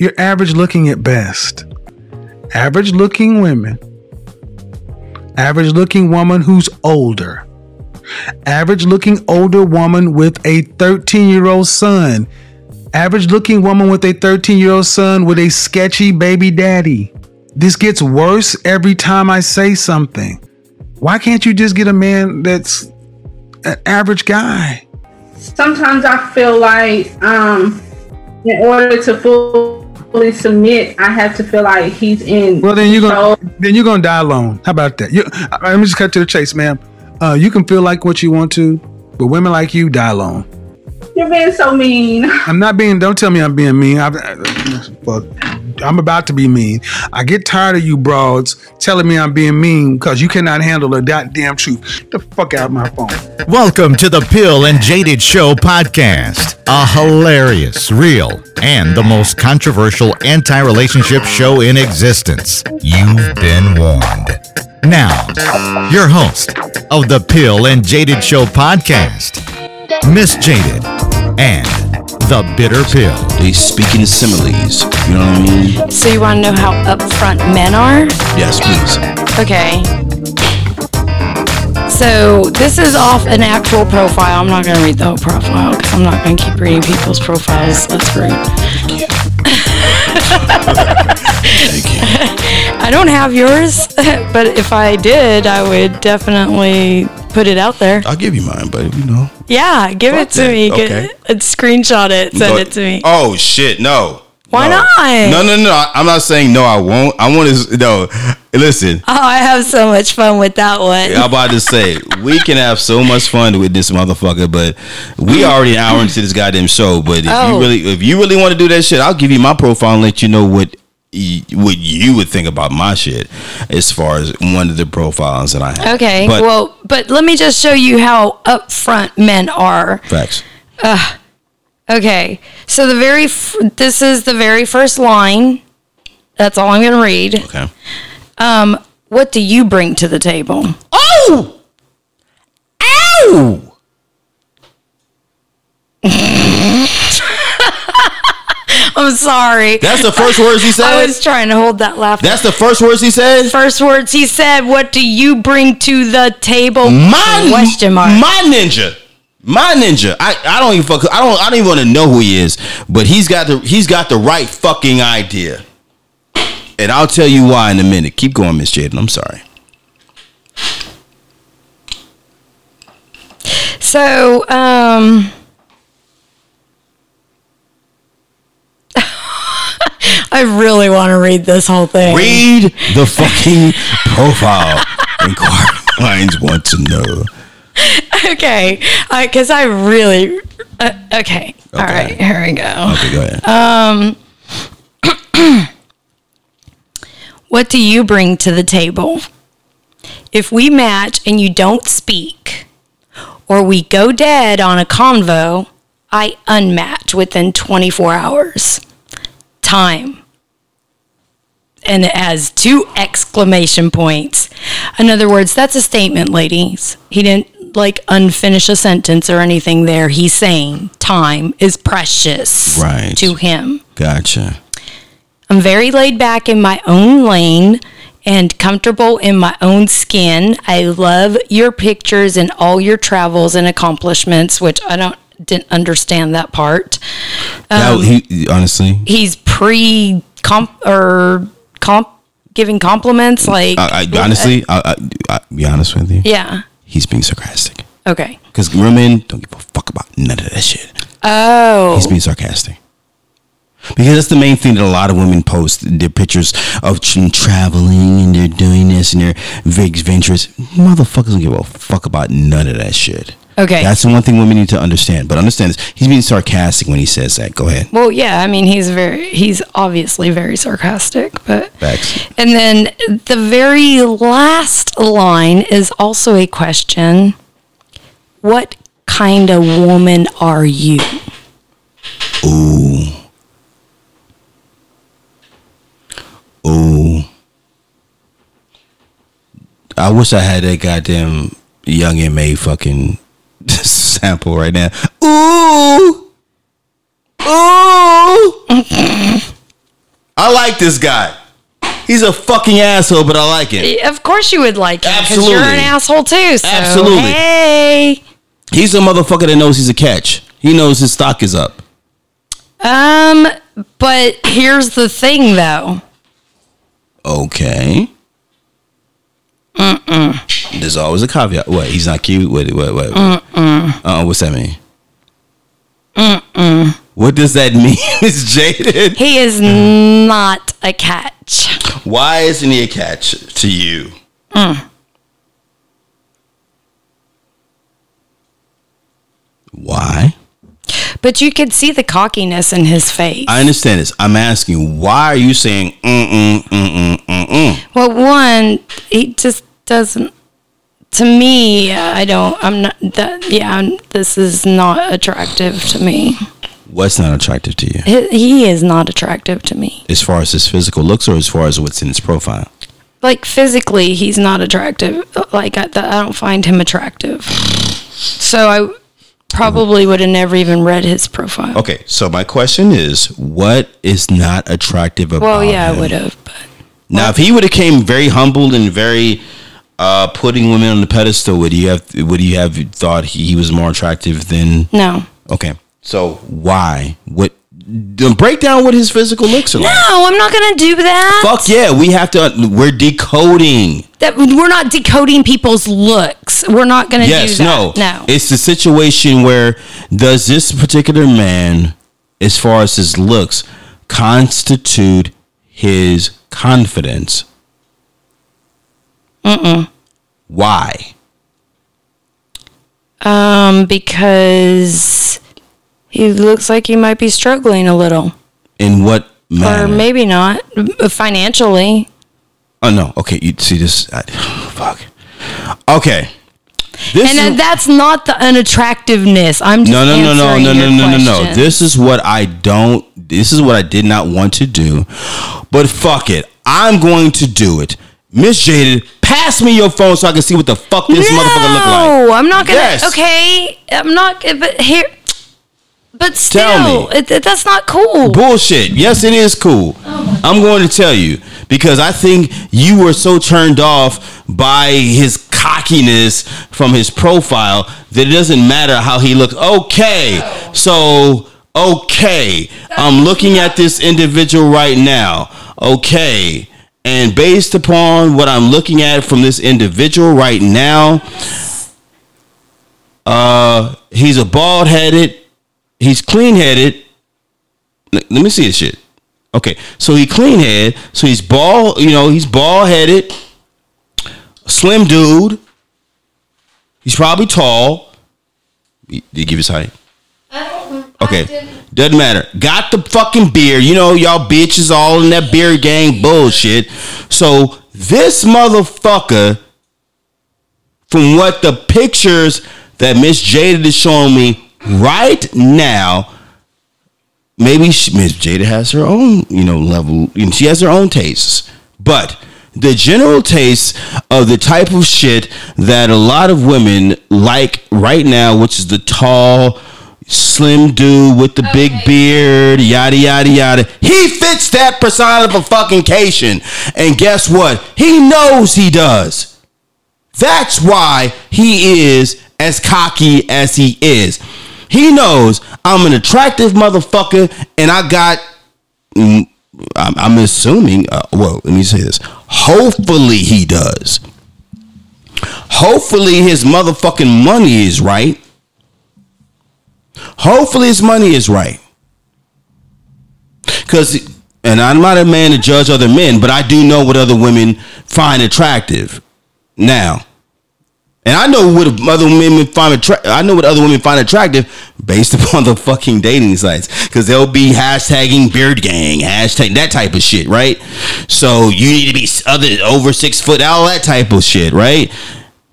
you're average looking at best. Average looking women. Average looking woman who's older. Average looking older woman with a 13 year old son. Average looking woman with a 13 year old son with a sketchy baby daddy. This gets worse every time I say something. Why can't you just get a man that's an average guy? Sometimes I feel like um in order to fully submit, I have to feel like he's in. Well, then you're gonna then you're gonna die alone. How about that? You, uh, uh, let me just cut to the chase, ma'am. Uh, you can feel like what you want to, but women like you die alone. You're being so mean. I'm not being. Don't tell me I'm being mean. I, uh, fuck. I'm about to be mean. I get tired of you broads telling me I'm being mean because you cannot handle the goddamn truth. Get the fuck out my phone. Welcome to the Pill and Jaded Show podcast, a hilarious, real, and the most controversial anti relationship show in existence. You've been warned. Now, your host of the Pill and Jaded Show podcast, Miss Jaded and the Bitter Pill. They speak in similes. You know what I mean? So you want to know how upfront men are? Yes, please. Okay. So this is off an actual profile. I'm not going to read the whole profile because I'm not going to keep reading people's profiles. That's rude. Thank you. I don't have yours, but if I did, I would definitely put it out there. I'll give you mine, but you know. Yeah, give it to that. me. Get- Okay. uh, screenshot it. Send it to me. Oh shit, no. Why No. not? No, no, no. I'm not saying no. I won't. I want to. No, listen. Oh, I have so much fun with that one. I'm about to say we can have so much fun with this motherfucker, but we already an hour into this goddamn show. But if Oh. you really, if you really want to do that shit, I'll give you my profile and let you know what what you would think about my shit as far as one of the profiles that I have. Okay, but well, but let me just show you how upfront men are. facts. Okay, so the very f- this is the very first line. That's all I'm going to read. Okay. Um, what do you bring to the table? Oh, ow. I'm sorry. That's the first words he said. I was trying to hold that laugh. That's the first words he said. First words he said. What do you bring to the table? My question mark. My ninja. My ninja. I, I don't even fuck. I don't. I don't even want to know who he is. But he's got the. He's got the right fucking idea. And I'll tell you why in a minute. Keep going, Miss Jaded. I'm sorry. So, um, I really want to read this whole thing. Read the fucking profile. Inquiring minds want to know. okay, because I really. Uh, okay. All right. Here we go. Okay, go ahead. Um. What do you bring to the table? If we match and you don't speak, or we go dead on a convo, I unmatch within 24 hours. Time. And it has two exclamation points. In other words, that's a statement, ladies. He didn't like unfinish a sentence or anything there. He's saying time is precious Right. to him. gotcha. I'm very laid back in my own lane and comfortable in my own skin. I love your pictures and all your travels and accomplishments, which I don't didn't understand that part. Um, he honestly. He's pre comp or comp giving compliments like I, I honestly. I, I, be honest with you. yeah. He's being sarcastic. Okay. Because women don't give a fuck about none of that shit. Oh. He's being sarcastic. Because that's the main thing that a lot of women post their pictures of traveling and they're doing this and they're big ventures. Motherfuckers don't give a fuck about none of that shit. Okay. That's the one thing women need to understand. But understand this, he's being sarcastic when he says that. Go ahead. Well, yeah, I mean he's very he's obviously very sarcastic, but Facts. And then the very last line is also a question. What kind of woman are you? Ooh. Ooh. I wish I had that goddamn Young M.A fucking sample right now. Ooh. Ooh. I like this guy. He's a fucking asshole, but I like him. Of course you would like him because you're Absolutely. an asshole too. So, Absolutely. Hey. He's a motherfucker that knows he's a catch. He knows his stock is up. Um, but here's the thing though. Okay. Mm-mm. There's always a caveat. What? He's not cute. What? What? What? Mm-mm. Uh, what's that mean? Mm-mm. What does that mean? It's jaded. He is not a catch. Why isn't he a catch to you? Why? But you could see the cockiness in his face. I understand this. I'm asking, why are you saying mm mm mm mm mm mm? well, one, he just doesn't. To me, I don't. I'm not. That yeah. I'm, this is not attractive to me. What's not attractive to you? He, he is not attractive to me. As far as his physical looks, or as far as what's in his profile? Like physically, he's not attractive. Like I, I don't find him attractive. So I probably would have never even read his profile. Okay, so my question is, what is not attractive about Well, yeah, him? I would have. But Now, if he would have came very humbled and very uh, putting women on the pedestal, would you have would you have thought he, he was more attractive than? no. Okay, so why? What? Break down what his physical looks are like. No, I'm not gonna do that. Fuck yeah, we have to. We're decoding. That we're not decoding people's looks. We're not gonna Yes, do no. No. It's the situation where does this particular man, as far as his looks, constitute his confidence? Mm-mm. Why? Um, because he looks like he might be struggling a little, In what manner? or maybe not financially. Oh no. Okay, you see this? I, fuck. Okay. This And uh, is- that's not the unattractiveness. I'm just no, no, no, no, no, no, no, no, no. This is what I don't. This is what I did not want to do, but fuck it, I'm going to do it. Miss Jaded, pass me your phone so I can see what the fuck this motherfucker look like. No, I'm not gonna. Yes. Okay, I'm not. But here, but still, Tell me. It, it- that's not cool. Bullshit. Yes, it is cool. I'm going to tell you because I think you were so turned off by his cockiness from his profile that it doesn't matter how he looks. Okay, so okay, I'm looking at this individual right now. Okay. And based upon what I'm looking at from this individual right now, uh, he's a bald headed, he's clean headed, let me see this shit. Okay, so he clean head, so he's bald, you know, he's bald headed, slim dude. He's probably tall. Did you give his height? I don't know. Okay, doesn't matter. Got the fucking beer. You know, y'all bitches all in that beer gang bullshit. So this motherfucker, from what the pictures that Miss Jaded is showing me right now, maybe Miss Jaded has her own, you know, level, and she has her own tastes. But the general taste of the type of shit that a lot of women like right now, which is the tall, slim dude with the big beard, yada yada yada. He fits that personification. And guess what? He knows he does. That's why he is as cocky as he is. He knows I'm an attractive motherfucker and I got mm, I'm, I'm assuming uh, well, let me say this. Hopefully he does. Hopefully his motherfucking money is right. Hopefully his money is right. Cuz and I'm not a man to judge other men, but I do know what other women find attractive. Now, and I know what other women find attractive. I know what other women find attractive based upon the fucking dating sites, because they'll be hashtagging beard gang, hashtag that type of shit, right? So you need to be other over six foot, all that type of shit, right?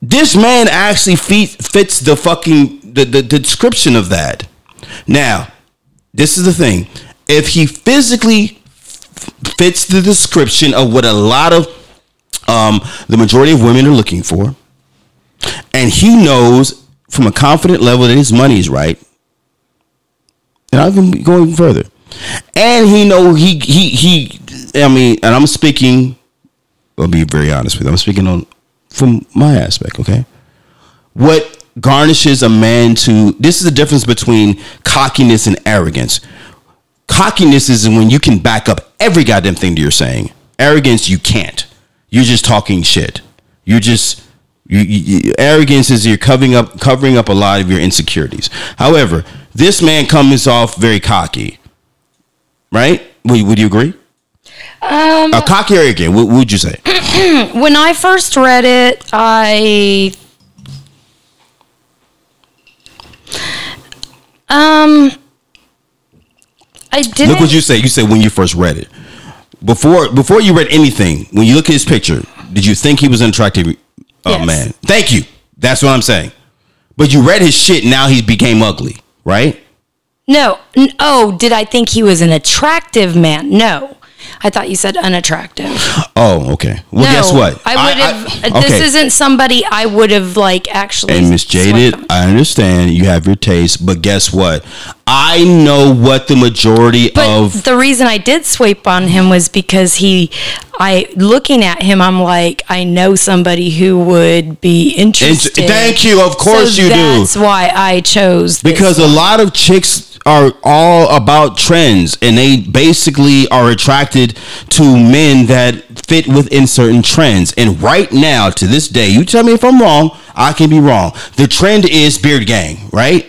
This man actually fit, fits the fucking the, the, description of that. Now, this is the thing: if he physically fits the description of what a lot of um, the majority of women are looking for and he knows from a confident level that his money is right. And I've been going further. And he know he he he I mean, and I'm speaking. I'll be very honest with you. I'm speaking on from my aspect. Okay, what garnishes a man to this is the difference between cockiness and arrogance. Cockiness is when you can back up every goddamn thing that you're saying. Arrogance, you can't. You're just talking shit. You're just you, you, arrogance is you're covering up covering up a lot of your insecurities. However, this man comes off very cocky, right? Would, would you agree? Um, a cocky arrogant? What would you say? When I first read it, I um I didn't Look what you say. You said when you first read it. Before before you read anything, when you look at his picture, did you think he was an attractive uh, Yes. man? Thank you. That's what I'm saying. But you read his shit. Now he became ugly, right? No. Oh, did I think he was an attractive man? No. I thought you said unattractive. Oh, okay. Well, no, guess what? I would have. I- uh, This isn't somebody I would have like actually. And Miss Jaded. I understand you have your taste, but guess what? I know what the majority But of the reason I did swipe on him was because he, I looking at him, I'm like, I know somebody who would be interested. thank you, of course So you do. That's why I chose this because a lot of chicks are all about trends and they basically are attracted to men that fit within certain trends. And right now, to this day, you tell me if I'm wrong, I can be wrong. The trend is beard gang, right?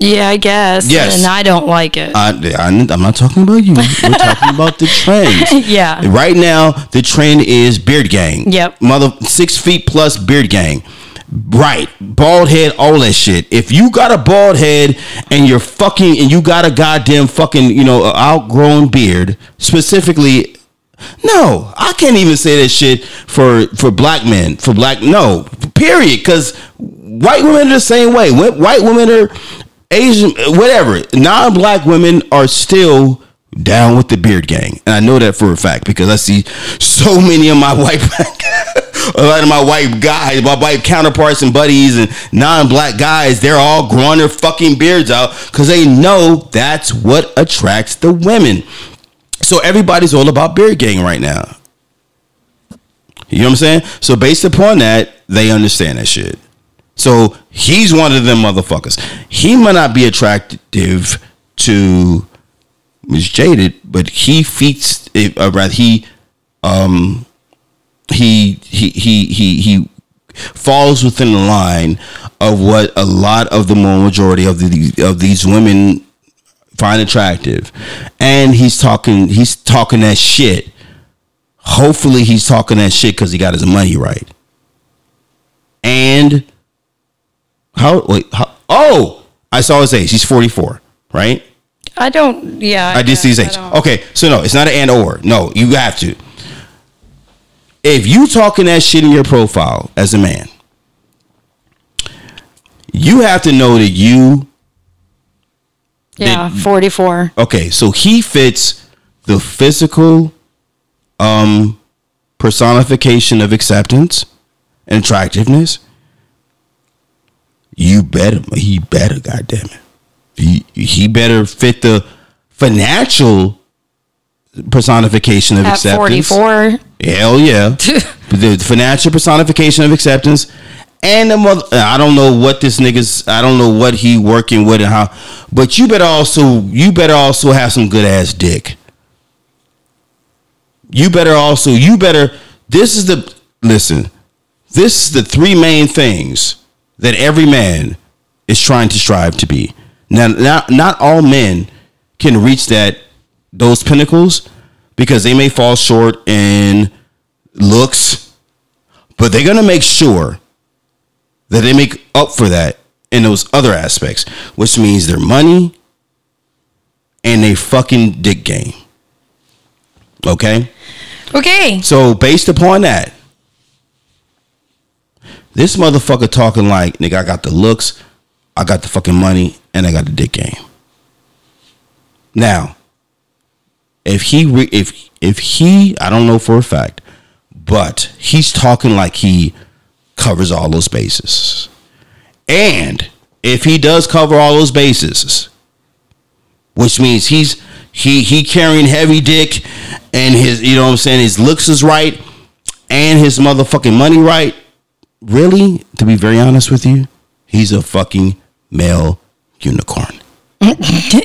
Yeah, I guess. Yes. And I don't like it. I, am not talking about you. We're talking about the trends. Yeah. Right now, the trend is beard gang. Yep. Mother six feet plus beard gang. Right. Bald head, all that shit. If you got a bald head and you're fucking and you got a goddamn fucking, you know, outgrown beard, specifically no, I can't even say that shit for for black men. For black, no, period. Because white women are the same way. White women are Asian, whatever. Non-black women are still down with the beard gang, and I know that for a fact because I see so many of my white, a lot of my white guys, my white counterparts and buddies, and non-black guys. They're all growing their fucking beards out because they know that's what attracts the women. So everybody's all about beard gang right now. You know what I'm saying? So based upon that, they understand that shit. So he's one of them motherfuckers. He might not be attractive to Miss Jaded, but he feats. Uh, rather, he um he he he he he falls within the line of what a lot of the more majority of the of these women find attractive. And he's talking he's talking that shit. Hopefully he's talking that shit because he got his money right. And how wait how, oh i saw his age. He's 44 right I don't. Yeah. i did see his I age okay so no it's not an and or no you have to if you talking that shit in your profile as a man you have to know that you Yeah, did- 44. Okay, so he fits the physical um personification of acceptance and attractiveness. You better he better goddamn it. He he better fit the financial personification of At acceptance. 44. Hell yeah. the financial personification of acceptance. And the mother, I don't know what this nigga's, I don't know what he working with and how, but you better also, you better also have some good ass dick. You better also, you better, this is the, listen, this is the three main things that every man is trying to strive to be. Now, not, not all men can reach that, those pinnacles because they may fall short in looks, but they're gonna make sure that they make up for that in those other aspects, which means their money and they fucking dick game. Okay? Okay. So based upon that, this motherfucker talking like, nigga, I got the looks, I got the fucking money, and I got the dick game. Now, if he re- if if he, I don't know for a fact, but he's talking like he covers all those bases. And if he does cover all those bases, which means he's he he carrying heavy dick and his you know what I'm saying his looks is right and his motherfucking money right, really, to be very honest with you, he's a fucking male unicorn.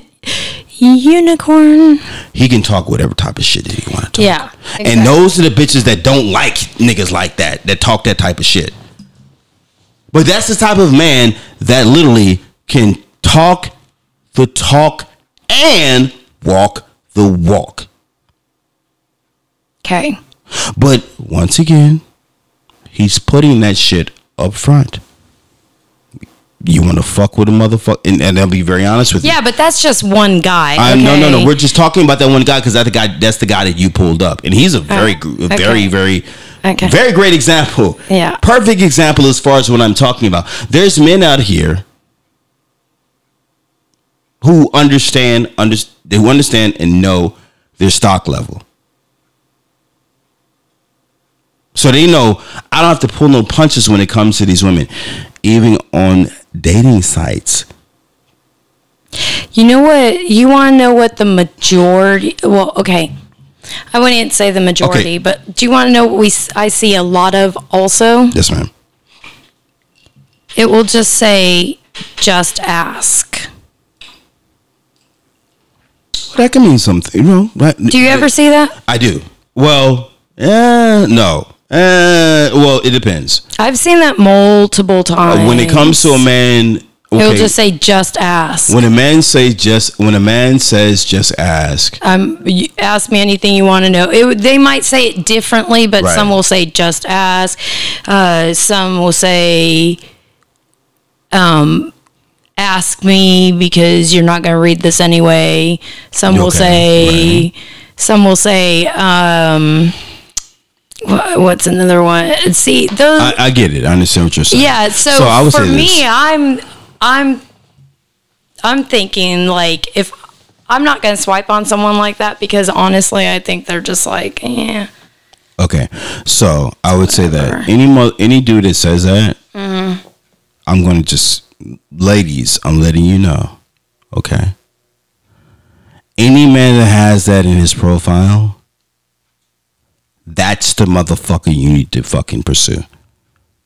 Unicorn. He can talk whatever type of shit that he want to talk. Yeah. And those are the bitches that don't like niggas like that, that talk that type of shit. But that's the type of man that literally can talk the talk and walk the walk. Okay. But once again, he's putting that shit up front. You want to fuck with a motherfucker, and, and I'll be very honest with you. Yeah, but that's just one guy. I, no, no, no. We're just talking about that one guy because that's the guy. That's the guy that you pulled up, and he's a oh, very, gr- okay. very, very, Okay. very great example. Yeah. perfect example as far as what I'm talking about. There's men out here who understand, under, who understand and know their stock level. So they know I don't have to pull no punches when it comes to these women, even on dating sites. You know what? You want to know what the majority? Well, okay. I wouldn't say the majority, Okay. but do you want to know what we? I see a lot of also. Yes, ma'am. It will just say, "Just ask." That can mean something, you know. Right? Do you ever see that? I do. Well, eh, no. Eh, well, it depends. I've seen that multiple Uh, times. when it comes to a man, It'll just say, "Just ask." when a man says just when a man says just ask. um, ask me anything you want to know. It, they might say it differently, but Right. some will say just ask. Uh, some will say, um, ask me because you're not going to read this anyway. Some will Okay, say, some will say, um, what's another one? Uh, see, those. I, I get it. I understand what you're saying. Yeah, so, I would for me, this. I'm I'm I'm thinking like if I'm not gonna swipe on someone like that because honestly, I think they're just like, yeah. Okay, so I would say that any mo- any dude that says that, mm-hmm. I'm going to just, ladies, I'm letting you know, okay. Any man that has that in his profile, that's the motherfucker you need to fucking pursue.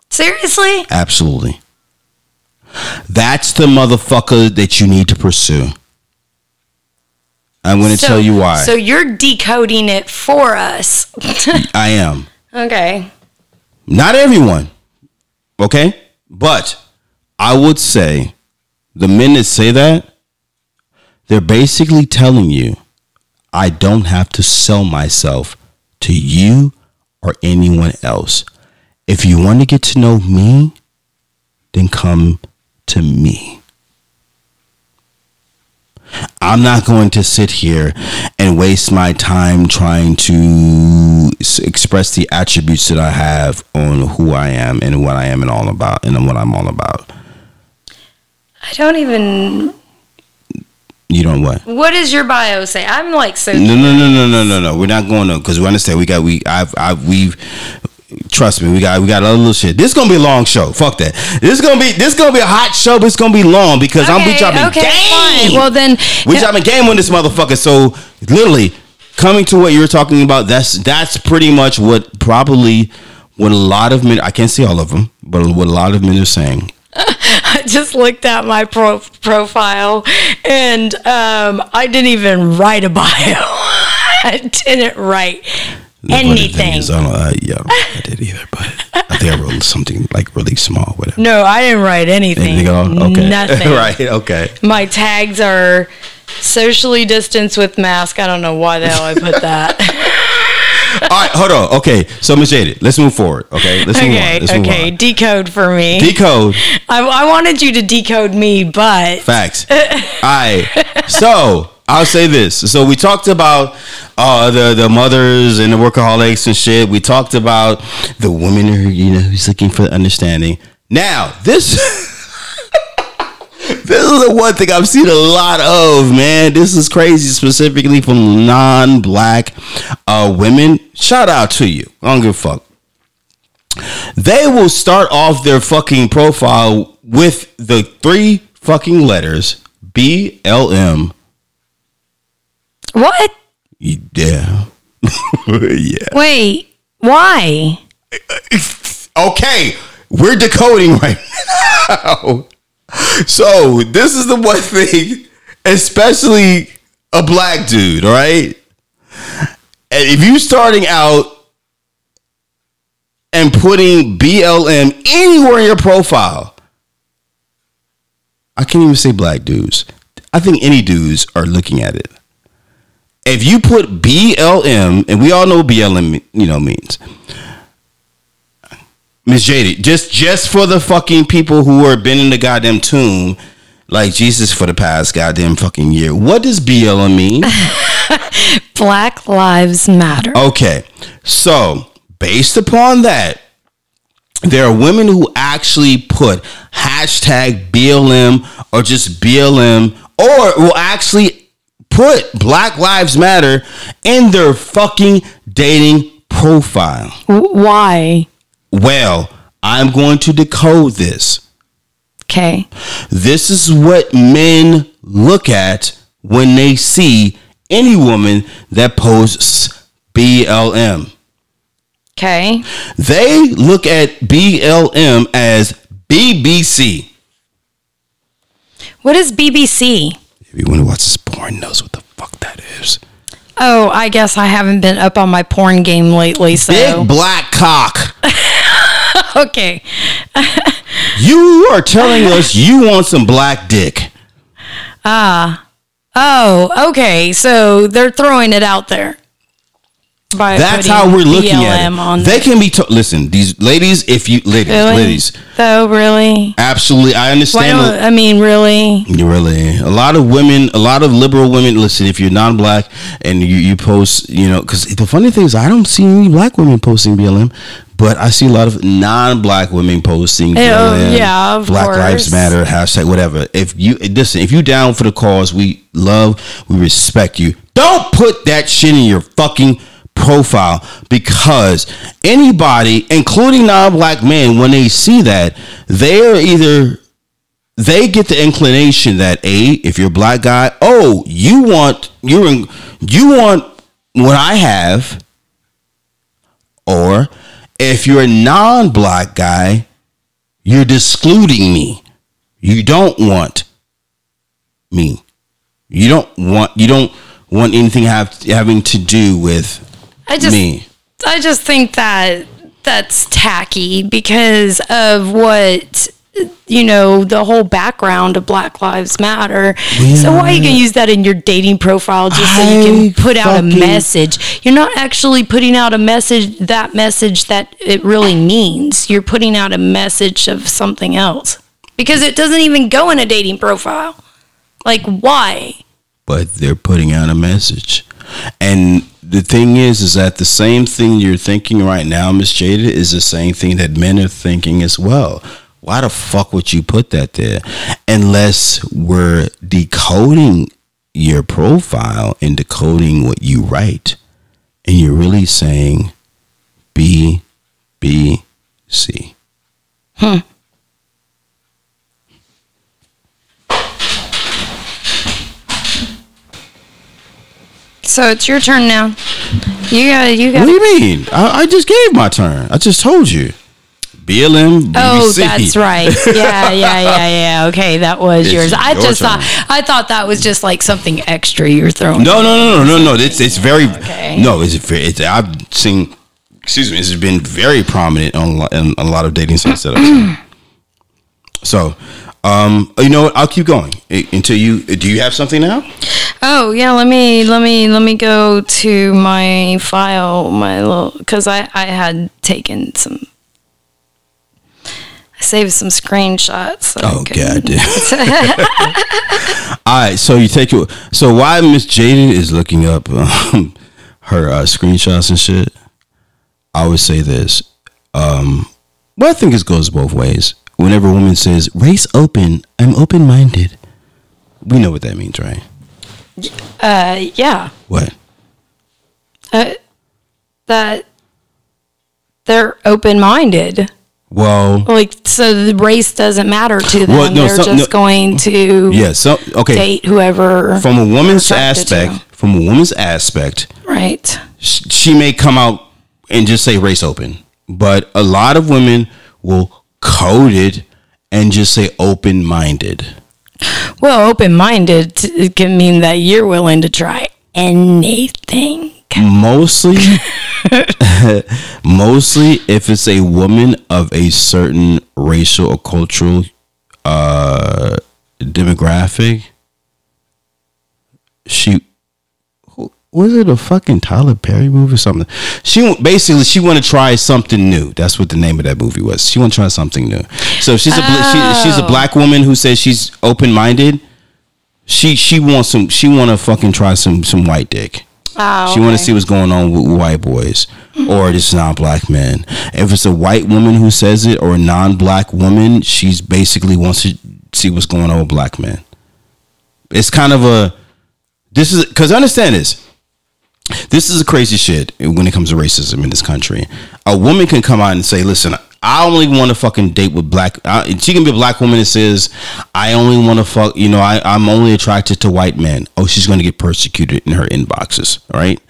Seriously? Absolutely. That's the motherfucker that you need to pursue. I'm going to So- tell you why. So you're decoding it for us. I am. okay. Not everyone. Okay? But I would say the men that say that, they're basically telling you, I don't have to sell myself to you or anyone else. If you want to get to know me, then come to me. I'm not going to sit here and waste my time trying to express the attributes that I have on who I am and what I am and all about and what I'm all about. I don't even. You know what? What does your bio say? I'm like so. No, no, no, no, no, no, no. We're not going to because we understand we got we I've I've we've trust me we got we got a little shit. This is gonna be a long show. Fuck that. This is gonna be this is gonna be a hot show, but it's gonna be long because I'm be Okay, dropping okay, game. fine. Well then, we dropping game on this motherfucker. So literally coming to what you're talking about. That's that's pretty much what probably what a lot of men. I can't see all of them, but what a lot of men are saying. I just looked at my pro- profile and um, I didn't even write a bio. I didn't write The anything. is, I don't, uh, yeah, I don't I did either, but I think I wrote something like really small, whatever. No, I didn't write anything. Anything at all? Okay. Nothing. right. Okay. My tags are socially distanced with mask. I don't know why the hell I put that. All right. Hold on. Okay. So, Miss Jaded, let's move forward. Okay. Let's move on. Let's move okay. on. Decode for me. Decode I, I wanted you to decode me, but facts. All right. So I'll say this. So we talked about uh, the the mothers and the workaholics and shit. We talked about the women who you know who's looking for understanding. Now this. This is the one thing I've seen a lot of, man. This is crazy, specifically from non-black uh, women. Shout out to you. I don't give a fuck. They will start off their fucking profile with the three fucking letters B L M. what? Yeah. yeah. Wait, why? Okay, we're decoding right now. So this is the one thing, especially a black dude, all right? And if you starting out and putting BLM anywhere in your profile, I can't even say black dudes. I think any dudes are looking at it. If you put BLM, and we all know BLM you know means. Miss Jaded, just just for the fucking people who are been in the goddamn tomb, like Jesus for the past goddamn fucking year. What does BLM mean? Black Lives Matter. Okay, so based upon that, there are women who actually put hashtag BLM or just BLM or will actually put Black Lives Matter in their fucking dating profile. Why? Well, I'm going to decode this. Okay. This is what men look at when they see any woman that posts BLM. Okay. They look at BLM as BBC. What is BBC? Everyone who watches porn knows what the fuck that is. Oh, I guess I haven't been up on my porn game lately, so Big black cock. okay. You are telling us you want some black dick. Ah. Oh, okay. So they're throwing it out there. By That's how we're looking at BLM it. On they can be. To- Listen, these ladies. If you ladies, Really? ladies, So really? absolutely. I understand. I mean really? You really a lot of women, a lot of liberal women. Listen, if you're non-black and you, you post, you know, because the funny thing is, I don't see any black women posting BLM, but I see a lot of non-black women posting BLM. yeah, of Black Lives. Matter hashtag whatever. If you listen, if you down for the cause, we love, we respect you. Don't put that shit in your fucking profile because anybody, including non-black men, when they see that, they are either they get the inclination that a if you're a black guy oh you want you're in you want what i have or if you're a non-black guy you're discluding me. You don't want me. You don't want you don't want anything have having to do with I just me I just think that that's tacky because of what you know the whole background of Black Lives Matter. So why are you gonna use that in your dating profile just so you can put out a message? You're not actually putting out a message that message that it really means. You're putting out a message of something else because it doesn't even go in a dating profile. Like why? but they're putting out a message. And the thing is, is that the same thing you're thinking right now, Miss Jaded, is the same thing that men are thinking as well. Why the fuck would you put that there? Unless we're decoding your profile and decoding what you write, and you're really saying B, B, C. Hmm. So it's your turn now. You got you got What do you mean? I, I just gave my turn. I just told you. BLM, BBC. Oh, that's right. Yeah, yeah, yeah, yeah. Okay, that was It's yours. I your just turn. thought I thought that was just like something extra you're throwing. No, no, no, no, no, no. It's it's very Okay. no. It's very. It's, I've seen. Excuse me. This has been very prominent on, a lot- a lot of dating sites that I've seen. So, um, you know what? I'll keep going until you. Do you have something now? Oh yeah, let me let me let me go to my file, my little because I I had taken some. I saved some screenshots. so Oh god. All right. So you take it. So while Miss Jaded is looking up um, her uh, screenshots and shit, I would say this. Um, well, I think it goes both ways. Whenever a woman says race open, I'm open minded. We know what that means, right? Uh, yeah, What? uh, that they're open minded. Well, Like so, the race doesn't matter to them. Well, no, they're some- just no- going to yeah. So okay. date whoever. From a woman's aspect, to. from a woman's aspect, right? sh- she may come out and just say race open, but a lot of women will code it and just say open minded. Well, open minded can mean that you're willing to try anything. Mostly, mostly if it's a woman of a certain racial or cultural uh, demographic, she was it a fucking Tyler Perry movie or something? She basically she want to try something new. That's what the name of that movie was. She want to try something new. So if she's a bla- she, she's a Oh. black woman who says she's open minded. She she wants some. She want to fucking try some some white dick. Oh, She want to see what's going on with white boys or just non-black men. If it's a white woman who says it or a non-black woman, she's basically wants to see what's going on with black men. It's kind of a this is because understand this. This is a crazy shit when it comes to racism in this country. A woman can come out and say, "Listen, I only want to fucking date with black." I, she can be a black woman that says, "I only want to fuck." You know, I, I'm only attracted to white men. Oh, she's going to get persecuted in her inboxes, right?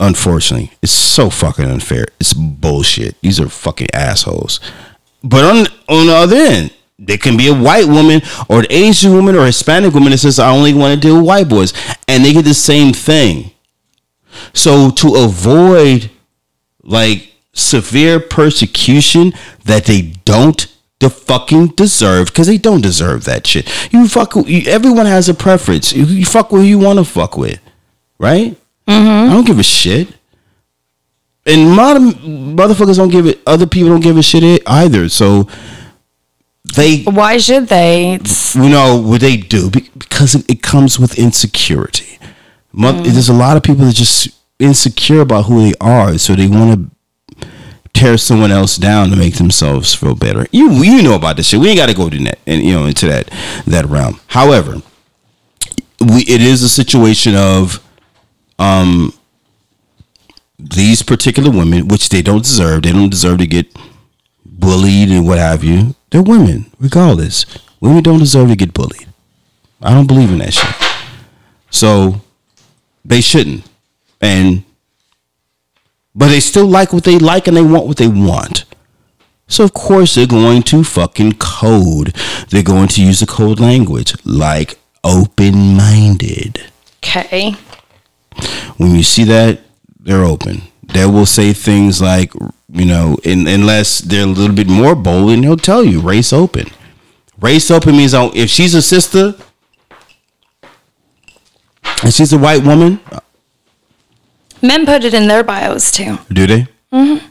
Unfortunately, it's so fucking unfair. It's bullshit. These are fucking assholes. But on on the other end, there can be a white woman or an Asian woman or Hispanic woman that says, "I only want to deal with white boys," and they get the same thing. So to avoid like severe persecution that they don't the fucking deserve because they don't deserve that shit. You fuck. You, everyone has a preference. You, you fuck with who you want to fuck with, right? Mm-hmm. I don't give a shit. And mother, motherfuckers don't give it. Other people don't give a shit either. So they Why should they? It's, you know what they do because it comes with insecurity. Mo- There's a lot of people that just insecure about who they are, so they want to tear someone else down to make themselves feel better. You you know about this shit. We ain't got to go to that and you know into that that realm. However, we it is a situation of um these particular women, which they don't deserve. They don't deserve to get bullied and what have you. They're women, regardless. Women don't deserve to get bullied. I don't believe in that shit. So they shouldn't. And but they still like what they like and they want what they want. So of course they're going to fucking code. They're going to use the code language like open minded. okay. When you see that, they're open. They will say things like, you know, in, unless they're a little bit more bold, and he'll tell you race open. Race open means uh, if she's a sister and she's a white woman, Men put it in their bios too. do they? Mm-hmm.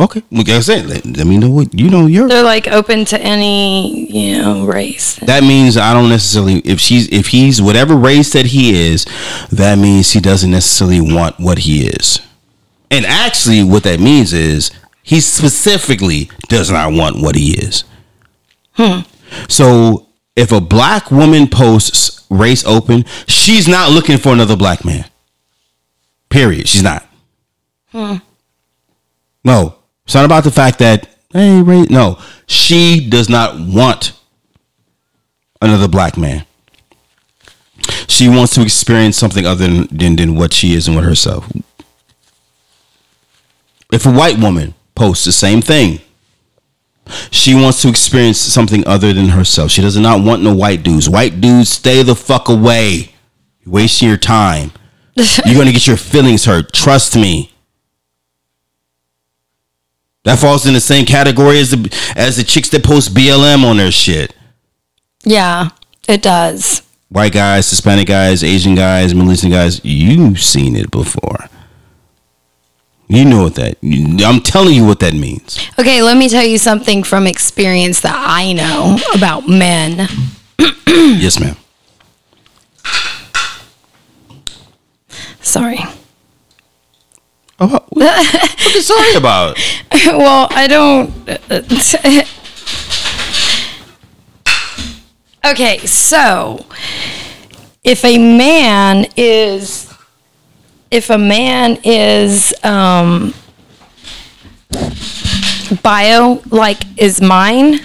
Okay, like I said, let, let me know what you know. You're They're like open to any, you know, race. that means I don't necessarily if she's if he's whatever race that he is, that means he doesn't necessarily want what he is. And actually what that means is he specifically does not want what he is. Hmm. So if a black woman posts race open, she's not looking for another black man. Period. She's not. Hmm. No. It's not about the fact that hey, race. No, she does not want another black man. She wants to experience something other than, than, than what she is and what herself. If a white woman posts the same thing, she wants to experience something other than herself. She does not want no white dudes. White dudes, stay the fuck away. You're wasting your time. You're gonna get your feelings hurt. Trust me. That falls in the same category as the as the chicks that post BLM on their shit. Yeah, it does. White guys, Hispanic guys, Asian guys, Middle Eastern guys, you've seen it before. You know what that I'm telling you what that means. Okay, let me tell you something from experience that I know about men. yes, ma'am. Sorry. Oh, what, you sorry about? well, I don't. okay, so if a man is, if a man is, um, bio like is mine,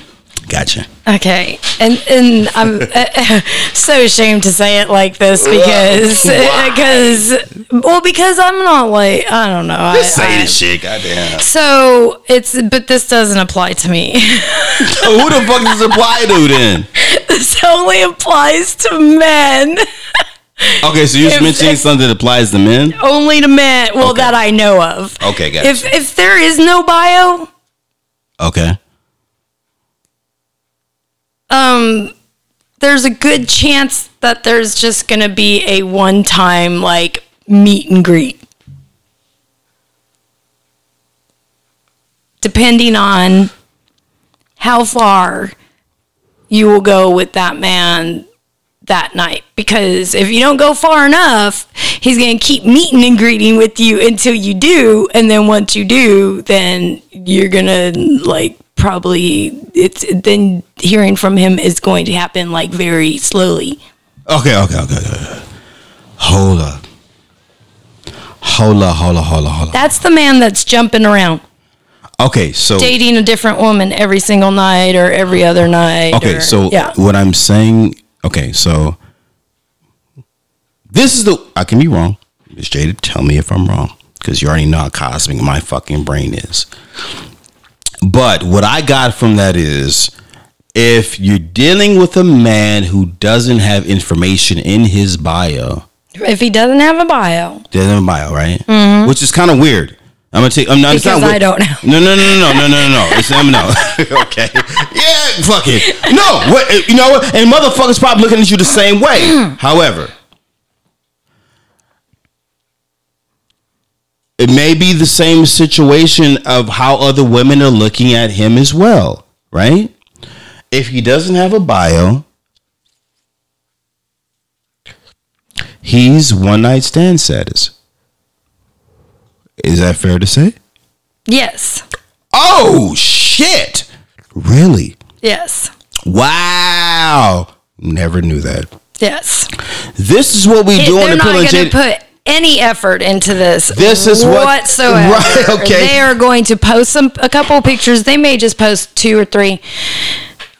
Gotcha. Okay, and and I'm uh, so ashamed to say it like this because because well because I'm not like I don't know. I, say I- this shit, goddamn. So it's but this doesn't apply to me. Who the fuck does it apply to then? this only applies to men. Okay, so you're If- mentioning something that applies to men. only to men. Well, Okay. that I know of. Okay, gotcha. If if there is no bio, Okay. um there's a good chance that there's just gonna be a one time like meet and greet depending on how far you will go with that man that night because if you don't go far enough he's going to keep meeting and greeting with you until you do and then once you do then you're going to like probably it's then hearing from him is going to happen like very slowly Okay, okay, okay, okay. Hold up. Hold up, hold up, hold up, hold up. that's the man that's jumping around Okay, so dating a different woman every single night or every other night okay, or- so yeah what I'm saying, okay, so this is the I can be wrong. Miss Jaded, tell me if I'm wrong because you already know how cosmic my fucking brain is. But what I got from that is if you're dealing with a man who doesn't have information in his bio, if he doesn't have a bio doesn't have a bio, right? Mm-hmm. Which is kind of weird. I'm gonna take. I'm not. it's. Because not I don't know. No, no, no, no, no, no, no, no. It's um, no. okay. Yeah. Fuck it. No. What? You know what? And motherfuckers probably looking at you the same way. However, it may be the same situation of how other women are looking at him as well, right? If he doesn't have a bio, he's one night stand status. Is that fair to say? yes Oh shit! Really? yes Wow! Never knew that. yes This is what we It- do on they're the not going to Jade. put any effort into this. This is what- whatsoever. Right, okay. They are going to post some a couple of pictures. They may just post two or three.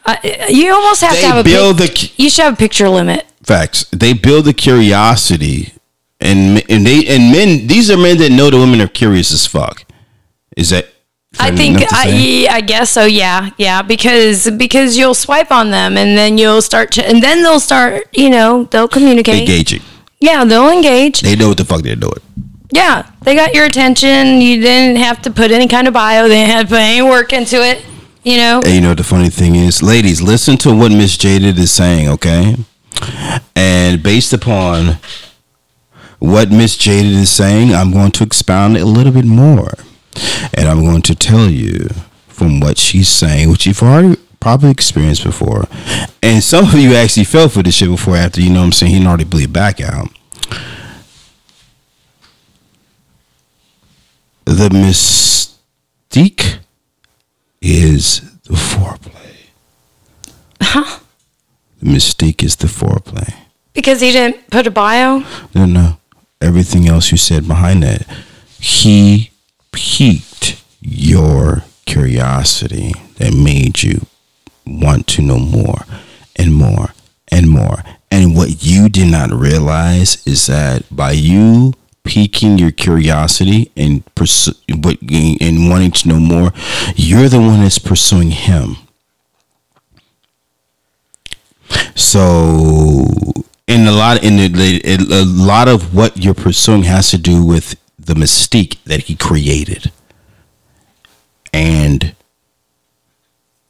Uh, you almost have They to have a build pic- the- You should have a picture limit. Facts. They build the curiosity, and and they and men. These are men that know the women are curious as fuck. Is that? I think I, say? I guess so. Yeah, yeah. Because because you'll swipe on them and then you'll start to and then they'll start. You know they'll communicate. engaging. Yeah, they'll engage. They know what the fuck they're doing. Yeah, they got your attention. You didn't have to put any kind of bio. They didn't have to put any work into it. You know. And you know what the funny thing is, ladies, listen to what Miss Jaded is saying, okay? And based upon what Miss Jaded is saying, I'm going to expound a little bit more. And I'm going to tell you from what she's saying, which you've already probably experienced before. And some of you actually fell for this shit before after, you know what I'm saying, he already bleed back out. The mystique is the foreplay. Huh? The mystique is the foreplay. Because he didn't put a bio. No, no. Everything else you said behind that. He piqued your curiosity that made you want to know more and more and more. And what you did not realize is that by you piquing your curiosity and pursu- and wanting to know more, you're the one that's pursuing him. So, in a lot, in a lot of what you're pursuing has to do with the mystique that he created, and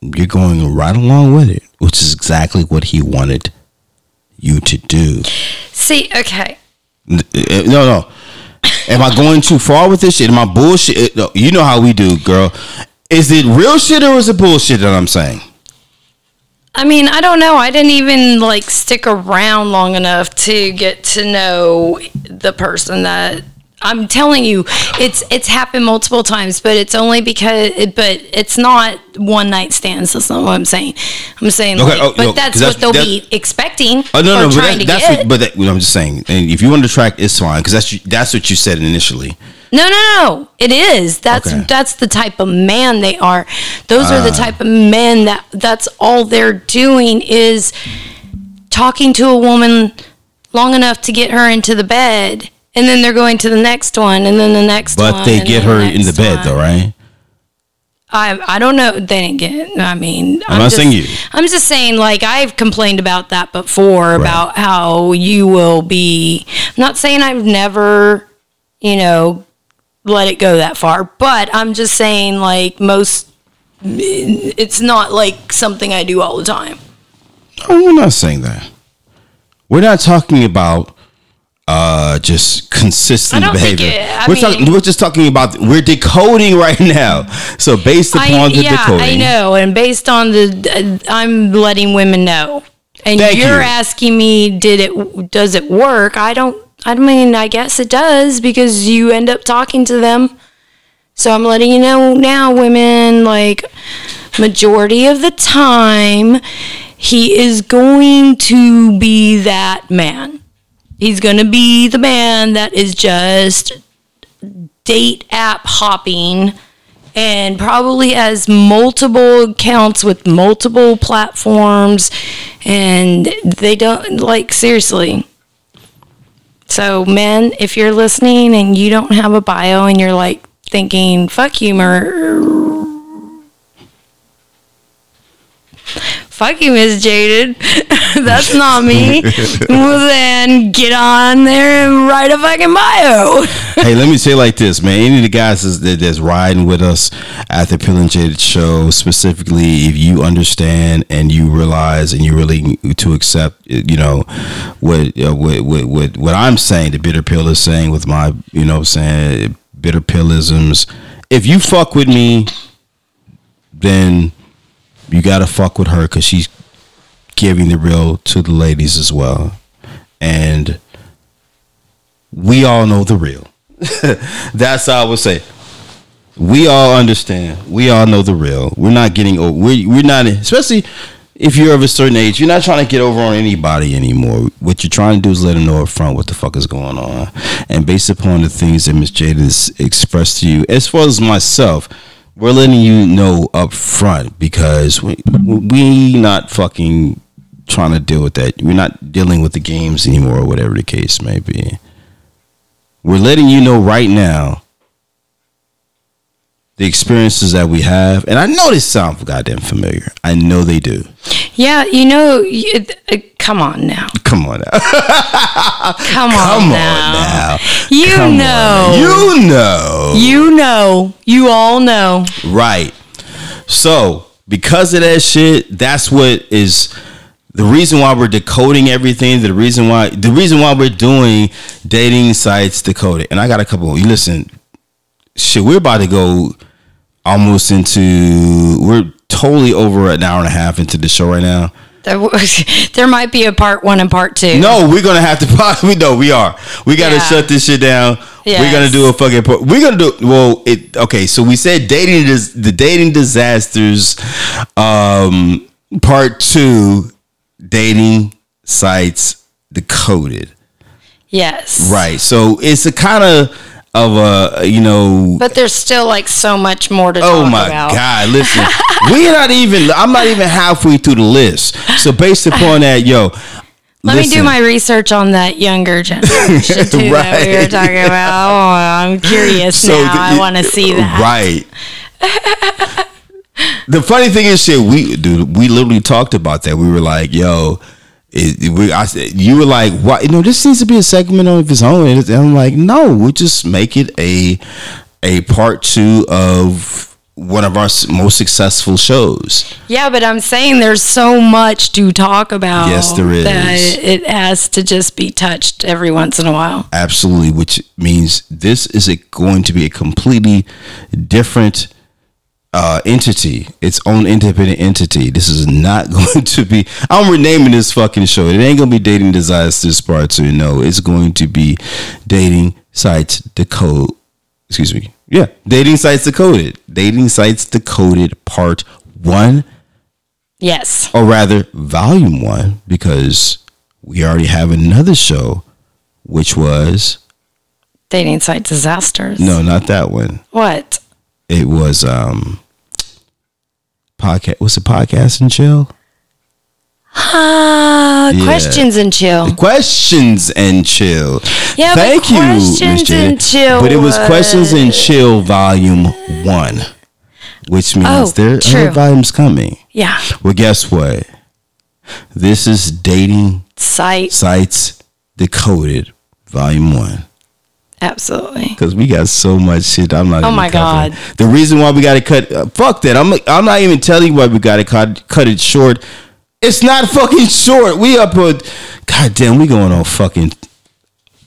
you're going right along with it, which is exactly what he wanted you to do. See, okay. Uh, No, no. Am I going too far with this shit? Am I bullshit? You know how we do, girl. Is it real shit or is it bullshit that I'm saying? I mean, I don't know. I didn't even like stick around long enough to get to know the person that I'm telling you, it's it's happened multiple times, but it's only because, but it's not one night stands. That's not what I'm saying. I'm saying, Okay, like, oh, but no, that's, 'cause what they'll that- be expecting Oh no, no, but that, that's what, but that, what I'm just saying. And if you want to track, it's fine because that's that's what you said initially. No, no, no. It is. That's Okay. that's the type of man they are. Those are the Ah. type of men that that's all they're doing is talking to a woman long enough to get her into the bed, and then they're going to the next one, and then the next one. But they and get her in the bed one. though, right? I I don't know. They didn't get. I mean, I'm not just, saying you. I'm just saying, like I've complained about that before about how you will be. I'm not saying I've never, you know, let it go that far, but I'm just saying, like most, it's not like something I do all the time. Oh, we're not saying that. We're not talking about uh just consistent I don't think behavior. it- we're mean- talking we're just talking about we're decoding right now. So based upon I, the yeah, decoding. I know, and based on the, uh, I'm letting women know, and Thank you're you. asking me, did it? Does it work? I don't. I mean, I guess it does because you end up talking to them. So I'm letting you know now, women. Like majority of the time, he is going to be that man. He's going to be the man that is just date app hopping and probably has multiple accounts with multiple platforms and they don't like seriously. So men if you're listening and you don't have a bio and you're like thinking fuck you mer fuck you miss jaded that's not me well then get on there and write a fucking bio hey, let me say like this, man. Any of the guys that, that's riding with us at the Pill and Jaded show, specifically, if you understand and you realize and you really to accept, you know, what uh, what, what what what I'm saying, the bitter pill is saying with my, you know, saying bitter pillisms. If you fuck with me, then you gotta fuck with her because she's giving the real to the ladies as well, and we all know the real. That's how I would say. We all understand. We all know the real. We're not getting over. We're, we're not, especially if you're of a certain age, you're not trying to get over on anybody anymore. What you're trying to do is let them know up front what the fuck is going on. And based upon the things that Miss Jaded has expressed to you, as far as myself, we're letting you know up front because we we not fucking trying to deal with that. We're not dealing with the games anymore, or whatever the case may be. We're letting you know right now the experiences that we have, and I know they sound goddamn familiar. I know they do. Yeah, you know, you, uh, come on now. Come on now. Come, Come on, on now. now. You Come on know. now. You know. You know. You all know. Right. So, because of that shit, that's what is the reason why we're decoding everything. The reason why the reason why we're doing dating sites decoded. And I got a couple. You listen, shit. We're about to go almost into. We're totally over an hour and a half into the show right now. There, was- there might be a part one and part two. No, we're gonna have to. We know we are. We gotta Yeah. shut this shit down. We're gonna do a fucking. po- We're gonna do. Well, it. Okay, so we said dating is the dating disasters, um, part two, dating sites decoded. Yes. Right. So it's a kind of of a you know. But there's still like so much more to Oh my about. God! Listen, we're not even. I'm not even halfway through the list. So based upon that, yo, Let me do my research on that younger generation too that we were Right. talking about. Oh, I'm curious now. the- I want to see that. Right. the funny thing is, shit, we dude, we literally talked about that. We were like, "Yo." It, it- we, I said, you were like, "Why? You know, this needs to be a segment on its own." And I'm like, "No, we'll just make it a a part two of one of our most successful shows." Yeah, but I'm saying there's so much to talk about. Yes, there is. That it has to just be touched every once in a while. Absolutely, which means this is a, going to be a completely different uh, entity, its own independent entity. This is not going to be. I'm renaming this fucking show. It ain't gonna be dating disasters part two. No, it's going to be dating sites decode. Excuse me. Yeah, dating sites decoded. Dating sites decoded part one, Yes. or rather volume one, because we already have another show, which was Dating site disasters. no, not that one. What? It was um podcast. What's the podcast and chill? Ah, Yeah. questions and chill. Questions and chill. Yeah, Thank you, Questions and Chill But it was questions and chill volume one, which means Oh, there are true. volumes coming. Yeah. Well, guess what? This is dating Site. sites decoded volume one. Absolutely. Because we got so much shit. I'm not. Oh my covering. God. The reason why we got to cut. Uh, fuck that. I'm. I'm not even telling you why we got to cut cut it short. It's not fucking short. We up a. God damn. We going on fucking.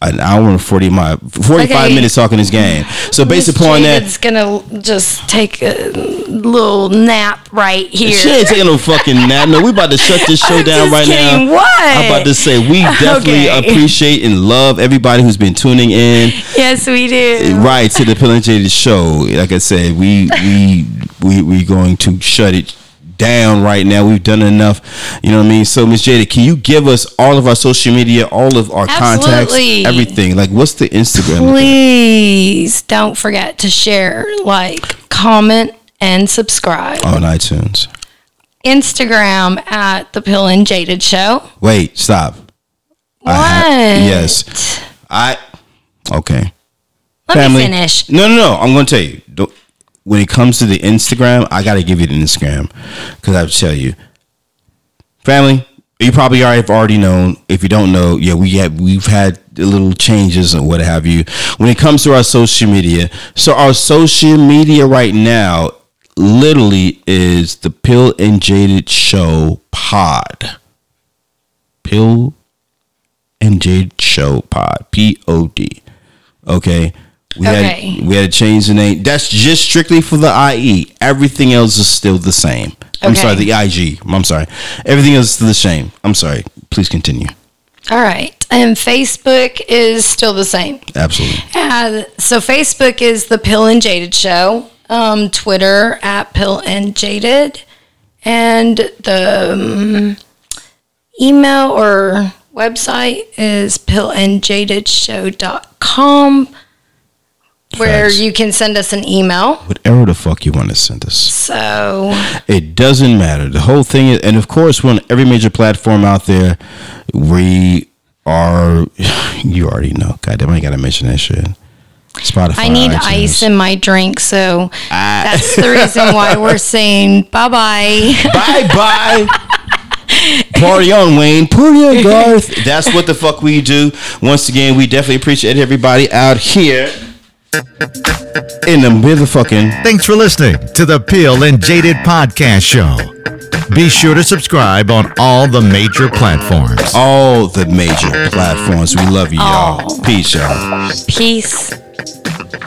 An hour and forty my forty five Okay. minutes talking this game. So based Miss upon that, it's gonna just take a little nap right here. she ain't taking no fucking nap. No, we about to shut this show I'm down right kidding. now. What? I'm about to say we definitely Okay. appreciate and love everybody who's been tuning in. Yes, we do. right to the Pill and Jaded show. Like I said, we we we we going to shut it down right now. We've done enough. You know what I mean? So Miss Jaded, can you give us all of our social media, all of our contacts, everything? Like what's the Instagram? Please don't forget to share, like, comment, and subscribe. on iTunes. Instagram at the Pill and Jaded Show. Wait, stop. What? I yes. I okay. Let me finish. No, no, no. I'm going to tell you. Don't- When it comes to the Instagram, I got to give you the Instagram because I have to tell you, family. You probably already have already known. If you don't know, yeah, we have we've had little changes and what have you. When it comes to our social media, so our social media right now literally is the Pill and Jaded Show Pod. Pill and Jaded Show Pod. P O D. Okay. We Okay. had we had to change the name. That's just strictly for the IE. Everything else is still the same. I'm sorry, the IG. I'm sorry. Everything else is still the same. I'm sorry. Please continue. All right. And Facebook is still the same. Absolutely. Uh, so Facebook is the Pill and Jaded Show. Um, Twitter at Pill and Jaded, and the um, email or website is pillandjadedshow.com where Facts. you can send us an email. Whatever the fuck you want to send us. So It doesn't matter. The whole thing is, and of course, we're on every major platform out there. We are, you already know. God damn, I got to mention that shit. Spotify. I need iTunes. ice in my drink, so Ah. that's the reason why we're saying bye bye. Bye bye. Party on, Wayne. Party on, Garth. That's what the fuck we do. Once again, we definitely appreciate everybody out here in the motherfucking. Thanks for listening to the Pill and Jaded Podcast Show. Be sure to subscribe on all the major platforms. All the major platforms. We love you, y'all. Peace, y'all. Peace.